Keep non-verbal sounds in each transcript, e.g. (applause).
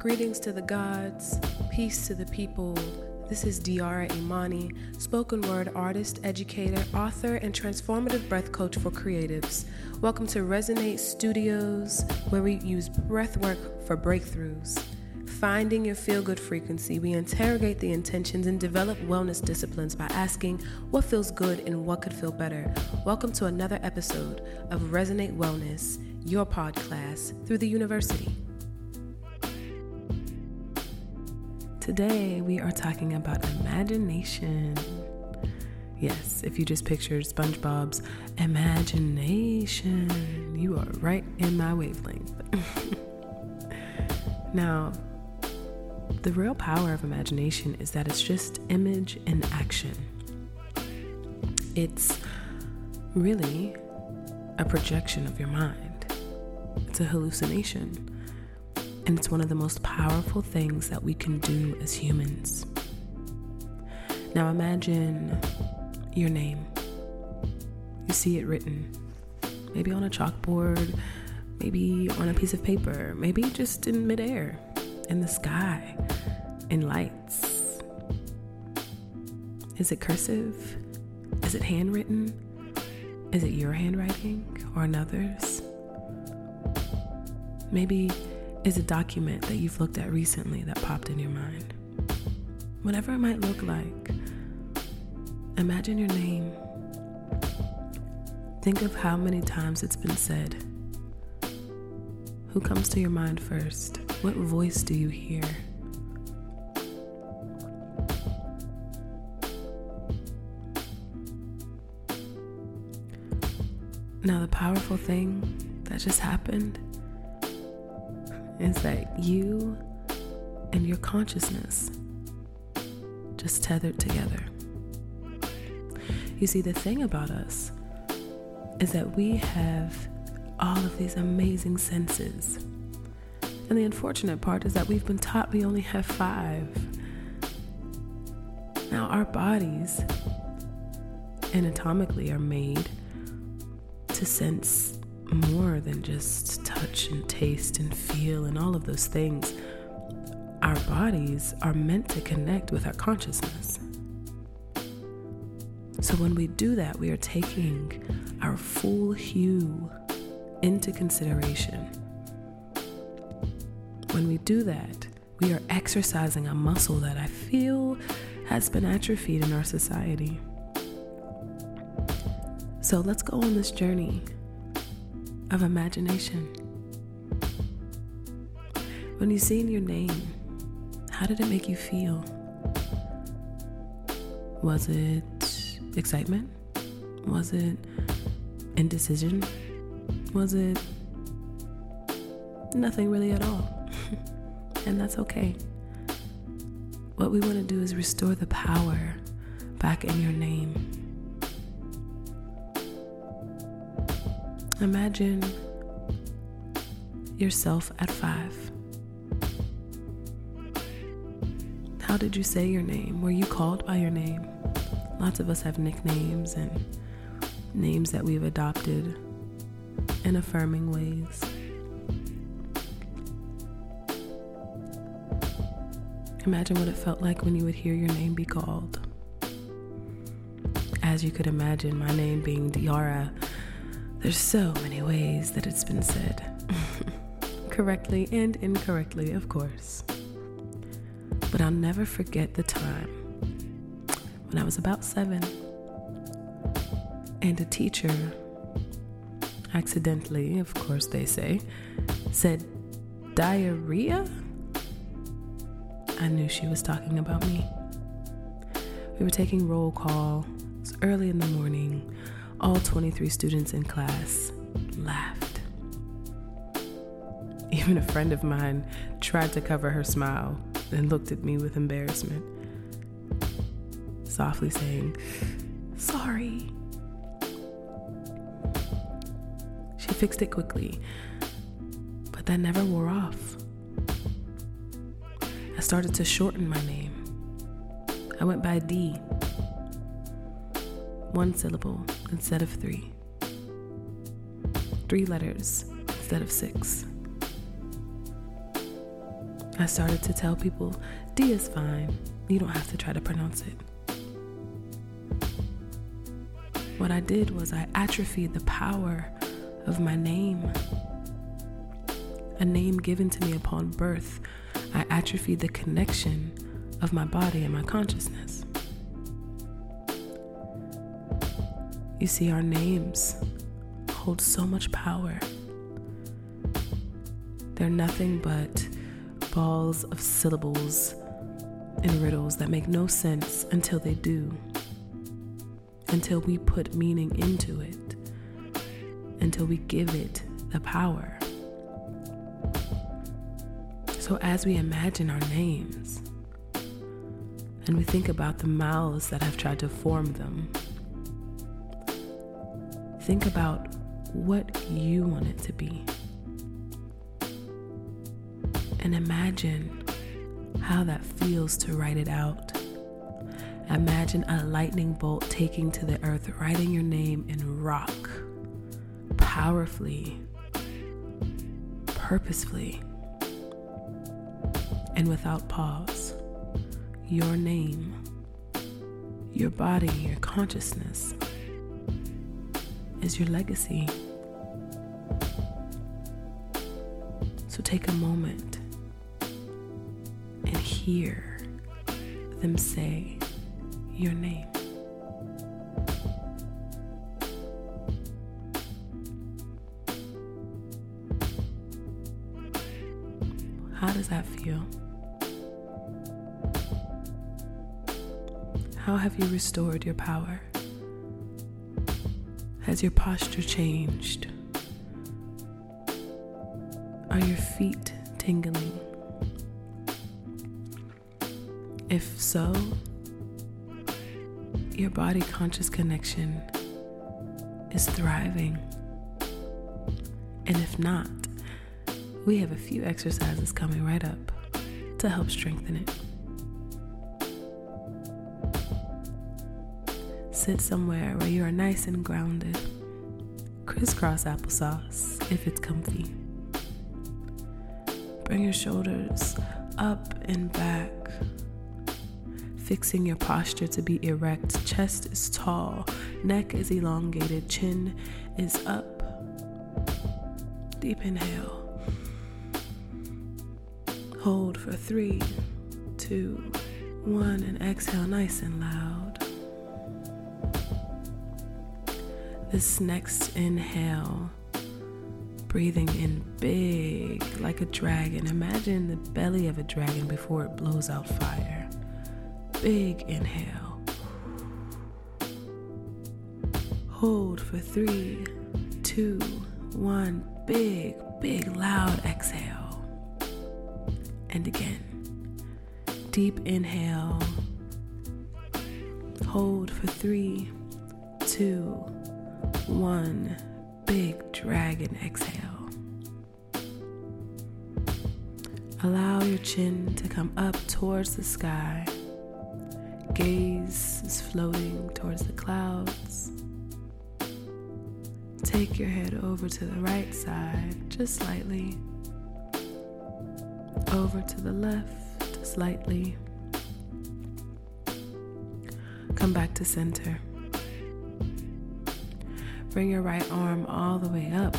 Greetings to the gods, peace to the people. This is Diara Imani, spoken word artist, educator, author, and transformative breath coach for creatives. Welcome to Resonate Studios, where we use breath work for breakthroughs. Finding your feel good frequency, we interrogate the intentions and develop wellness disciplines by asking what feels good and what could feel better. Welcome to another episode of Resonate Wellness, your pod class through the university. Today, we are talking about imagination. Yes, if you just pictured SpongeBob's imagination, you are right in my wavelength. (laughs) now, the real power of imagination is that it's just image in action. It's really a projection of your mind, it's a hallucination. And it's one of the most powerful things that we can do as humans. Now imagine your name. You see it written, maybe on a chalkboard, maybe on a piece of paper, maybe just in midair, in the sky, in lights. Is it cursive? Is it handwritten? Is it your handwriting or another's? Maybe is a document that you've looked at recently that popped in your mind. Whatever it might look like, imagine your name. Think of how many times it's been said. Who comes to your mind first? What voice do you hear? Now, the powerful thing that just happened is that you and your consciousness just tethered together. You see, the thing about us is that we have all of these amazing senses. And the unfortunate part is that we've been taught we only have five. Now, our bodies anatomically are made to sense more than just touch and taste and feel and all of those things. Our bodies are meant to connect with our consciousness. So when we do that, we are taking our full hue into consideration. When we do that, we are exercising a muscle that I feel has been atrophied in our society. So let's go on this journey of imagination. When you seen your name, how did it make you feel? Was it excitement? Was it indecision? Was it nothing really at all? (laughs) and that's okay. What we want to do is restore the power back in your name. Imagine yourself at five. How did you say your name? Were you called by your name? Lots of us have nicknames and names that we've adopted in affirming ways. Imagine what it felt like when you would hear your name be called. As you could imagine, my name being Diara there's so many ways that it's been said. (laughs) Correctly and incorrectly, of course. But I'll never forget the time when I was about seven and a teacher accidentally, of course they say, said diarrhea. I knew she was talking about me. We were taking roll call. It was early in the morning. All 23 students in class laughed. (laughs) Even a friend of mine tried to cover her smile and looked at me with embarrassment, softly saying, Sorry. She fixed it quickly, but that never wore off. I started to shorten my name. I went by D one syllable instead of three, three letters instead of six. I started to tell people D is fine. You don't have to try to pronounce it. What I did was I atrophied the power of my name. A name given to me upon birth, I atrophied the connection of my body and my consciousness. You see, our names hold so much power. They're nothing but balls of syllables and riddles that make no sense until they do, until we put meaning into it, until we give it the power. So, as we imagine our names and we think about the mouths that have tried to form them, think about what you want it to be. And imagine how that feels to write it out. Imagine a lightning bolt taking to the earth, writing your name in rock, powerfully, purposefully, and without pause. Your name, your body, your consciousness is your legacy. So take a moment and hear them say your name. How does that feel? How have you restored your power? Has your posture changed? Are your feet tingling? If so, your body conscious connection is thriving. And if not, we have a few exercises coming right up to help strengthen it. Sit somewhere where you are nice and grounded. Crisscross applesauce if it's comfy. Bring your shoulders up and back, fixing your posture to be erect. Chest is tall, neck is elongated, chin is up. Deep inhale. Hold for three, two, one, and exhale nice and loud. This next inhale, breathing in big like a dragon. Imagine the belly of a dragon before it blows out fire. Big inhale. Hold for three, two, one. Big, big, loud exhale. And again. Deep inhale. Hold for three, two, one big dragon exhale. Allow your chin to come up towards the sky. Gaze is floating towards the clouds. Take your head over to the right side, just slightly. Over to the left, slightly. Come back to center. Bring your right arm all the way up,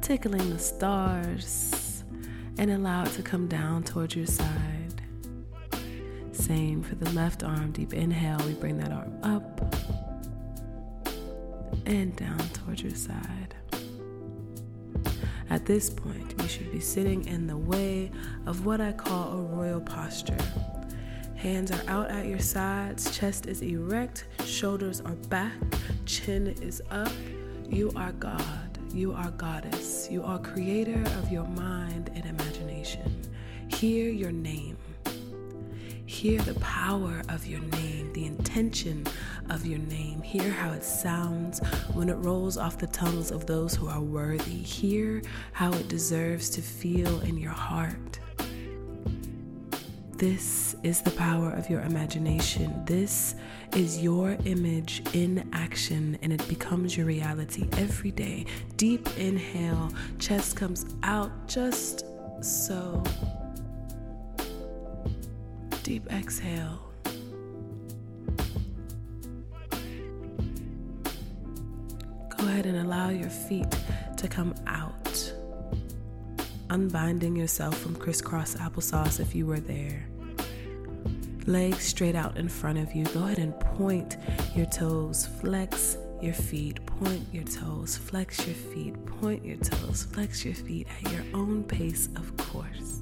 tickling the stars, and allow it to come down towards your side. Same for the left arm. Deep inhale, we bring that arm up and down towards your side. At this point, you should be sitting in the way of what I call a royal posture. Hands are out at your sides, chest is erect, shoulders are back, chin is up. You are God. You are goddess. You are creator of your mind and imagination. Hear your name. Hear the power of your name, the intention of your name. Hear how it sounds when it rolls off the tongues of those who are worthy. Hear how it deserves to feel in your heart. This is the power of your imagination. This is your image in action, and it becomes your reality every day. Deep inhale, chest comes out just so. Deep exhale. Go ahead and allow your feet to come out, unbinding yourself from crisscross applesauce if you were there. Legs straight out in front of you. Go ahead and point your toes, flex your feet, point your toes, flex your feet, point your toes, flex your feet at your own pace, of course.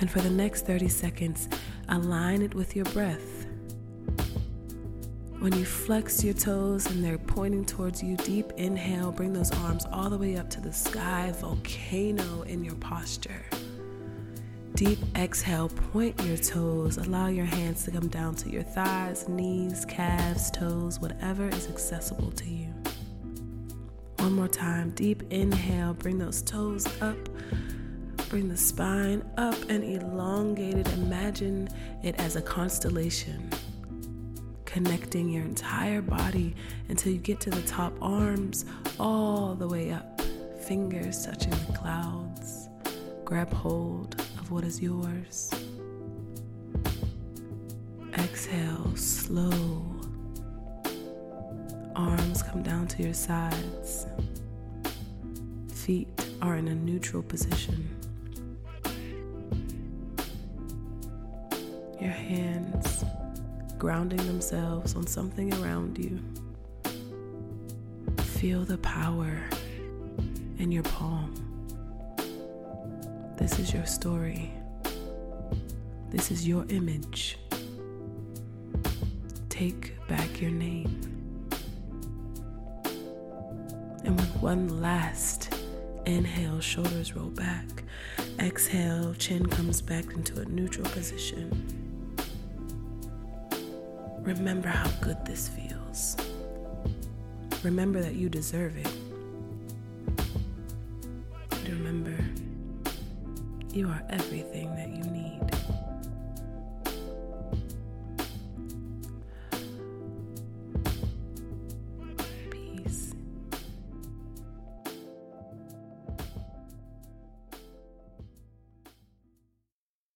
And for the next 30 seconds, align it with your breath. When you flex your toes and they're pointing towards you, deep inhale, bring those arms all the way up to the sky, volcano in your posture. Deep exhale, point your toes. Allow your hands to come down to your thighs, knees, calves, toes, whatever is accessible to you. One more time. Deep inhale, bring those toes up. Bring the spine up and elongate it. Imagine it as a constellation, connecting your entire body until you get to the top, arms all the way up, fingers touching the clouds. Grab hold what is yours. Exhale, slow. Arms come down to your sides. Feet are in a neutral position. Your hands grounding themselves on something around you. Feel the power in your palm. This is your story. This is your image. Take back your name. And with one last inhale, shoulders roll back. Exhale, chin comes back into a neutral position. Remember how good this feels. Remember that you deserve it. You are everything that you.